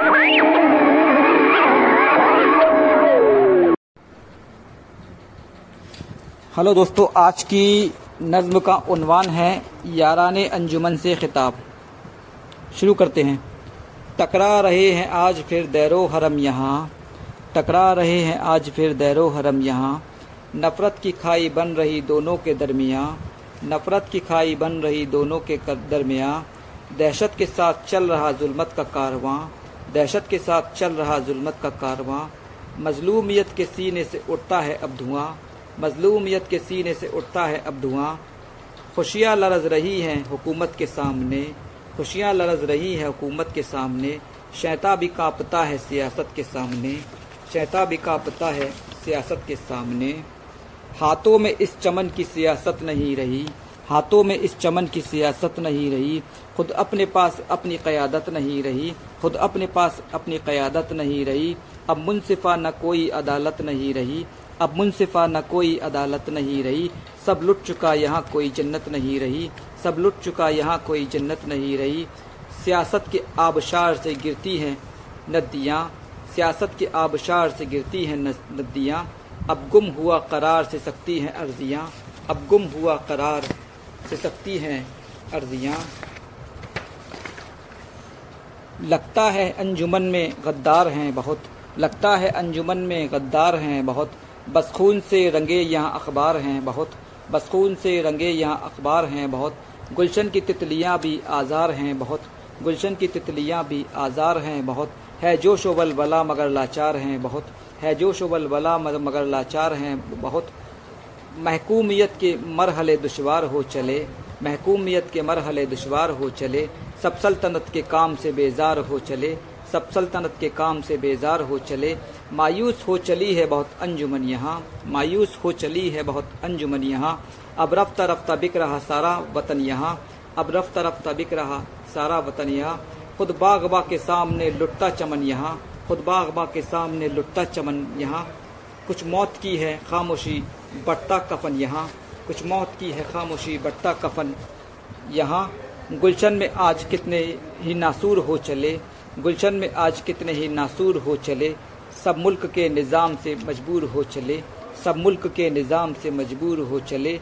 Hello दोस्तों, आज की नज्म का उनवान है यारान अंजुमन से खिताब। शुरू करते हैं। टकरा रहे हैं आज फिर दैरो हरम यहाँ। टकरा रहे हैं आज फिर दैरो हरम यहाँ। नफ़रत की खाई बन रही दोनों के दरमिया। नफ़रत की खाई बन रही दोनों के दरमिया। दहशत के साथ चल रहा जुल्मत का कारवां। दहशत के साथ चल रहा जुल्मत का कारवां, मजलूमियत के सीने से उठता है अब धुआँ, मजलूमियत के सीने से उठता है अब धुआँ। खुशियाँ लरज रही हैं हुकूमत के सामने, खुशियाँ लरज रही हैं हुकूमत के सामने शैता भी कांपता है सियासत के सामने शैता भी कांपता है सियासत के सामने। हाथों में इस चमन की सियासत नहीं रही हाथों में इस चमन की सियासत नहीं रही, खुद अपने पास अपनी क़यादत नहीं रही, खुद अपने पास अपनी क़्यादत नहीं रही। अब मुनसिफा न कोई अदालत नहीं रही, अब मुनसिफा न कोई अदालत नहीं रही। सब लुट चुका यहाँ कोई जन्नत नहीं रही, सब लुट चुका यहाँ कोई जन्नत नहीं रही। सियासत के आबशार से गिरती हैं नदियाँ, सियासत के आबशार से गिरती हैं नदियाँ। अब गुम हुआ करार से सकती हैं अर्जियाँ, अब गुम हुआ करार से सकती हैं, अर्जियाँ। लगता है अंजुमन में गद्दार हैं बहुत। लगता है अंजुमन में गद्दार हैं बहुत। बस खून से रंगे यहाँ अखबार हैं बहुत। बस खून से रंगे यहाँ अखबार हैं बहुत। गुलशन की तितलियाँ भी आज़ार हैं बहुत। गुलशन की तितलियाँ भी आज़ार हैं बहुत। है शोबल बला मगर लाचार हैं बहुत। है शोबल बला मगर लाचार हैं बहुत। महकूमियत के मरहले दुशवार हो चले, महकूमियत के मरहले दुशवार हो चले, सब सल्तनत के काम से बेजार हो चले, सब सल्तनत के काम से बेजार हो चले। मायूस हो चली है बहुत अंजुमन यहाँ, मायूस हो चली है बहुत अंजुमन यहाँ। अब रफ्ता रफ्ता बिक रहा सारा वतन यहाँ, अब रफ्ता रफ्ता बिक रहा सारा वतन यहाँ। खुद बाग बा के सामने लुटता चमन यहाँ, खुद बाग बा के सामने लुटता चमन यहाँ। कुछ मौत की है खामोशी, बट्टा कफन यहाँ। कुछ मौत की है खामोशी, बट्टा कफन यहाँ। गुलशन में आज कितने ही नासूर हो चले, गुलशन में आज कितने ही नासूर हो चले। सब मुल्क के निज़ाम से मजबूर हो चले, सब मुल्क के निज़ाम से मजबूर हो चले।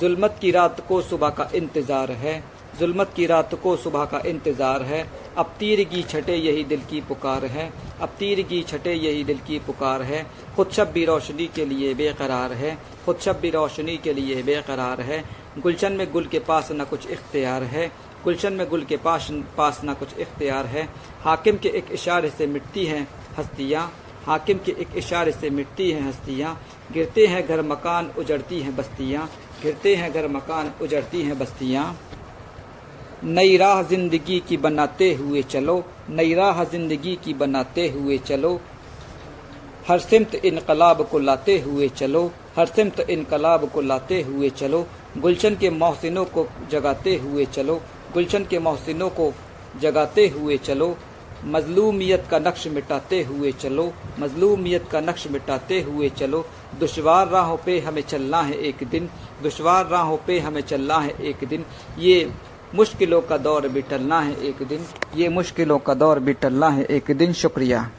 जुल्मत की रात को सुबह का इंतज़ार है। जुल्मत की रात को सुबह का इंतज़ार है। अब तीरगी छटे यही दिल की पुकार है। अब तीरगी छटे यही दिल की पुकार है। खुद शब भी रोशनी के लिए बेकरार है। खुद शब भी रोशनी के लिए बेकरार है। गुलशन में गुल के पास न कुछ इख्तियार है। गुलशन में गुल के पास पास न कुछ इख्तियार है। हाकिम के एक इशारे से मिटती हैं हस्तियाँ। हाकिम के एक इशारे से मिटती हैं हस्तियाँ। गिरते हैं घर मकान, उजड़ती हैं बस्तियाँ। गिरते हैं घर मकान, उजड़ती हैं बस्तियाँ। नई राह ज़िंदगी की बनाते हुए चलो, नई राह ज़िंदगी की बनाते हुए चलो। हर सिमत इनकलाब को लाते हुए चलो, हर सिमत इनकलाब को लाते हुए चलो। गुलशन के मोहसिनों को जगाते हुए चलो, गुलशन के मोहसिनों को जगाते हुए चलो। मजलूमियत का नक्श मिटाते हुए चलो, मजलूमियत का नक्श मिटाते हुए चलो। दुशवार राहों पे हमें चलना है एक दिन, दुशवार राहों पे हमें चलना है एक दिन। ये मुश्किलों का दौर भी टलना है एक दिन। ये मुश्किलों का दौर भी टलना है एक दिन, शुक्रिया।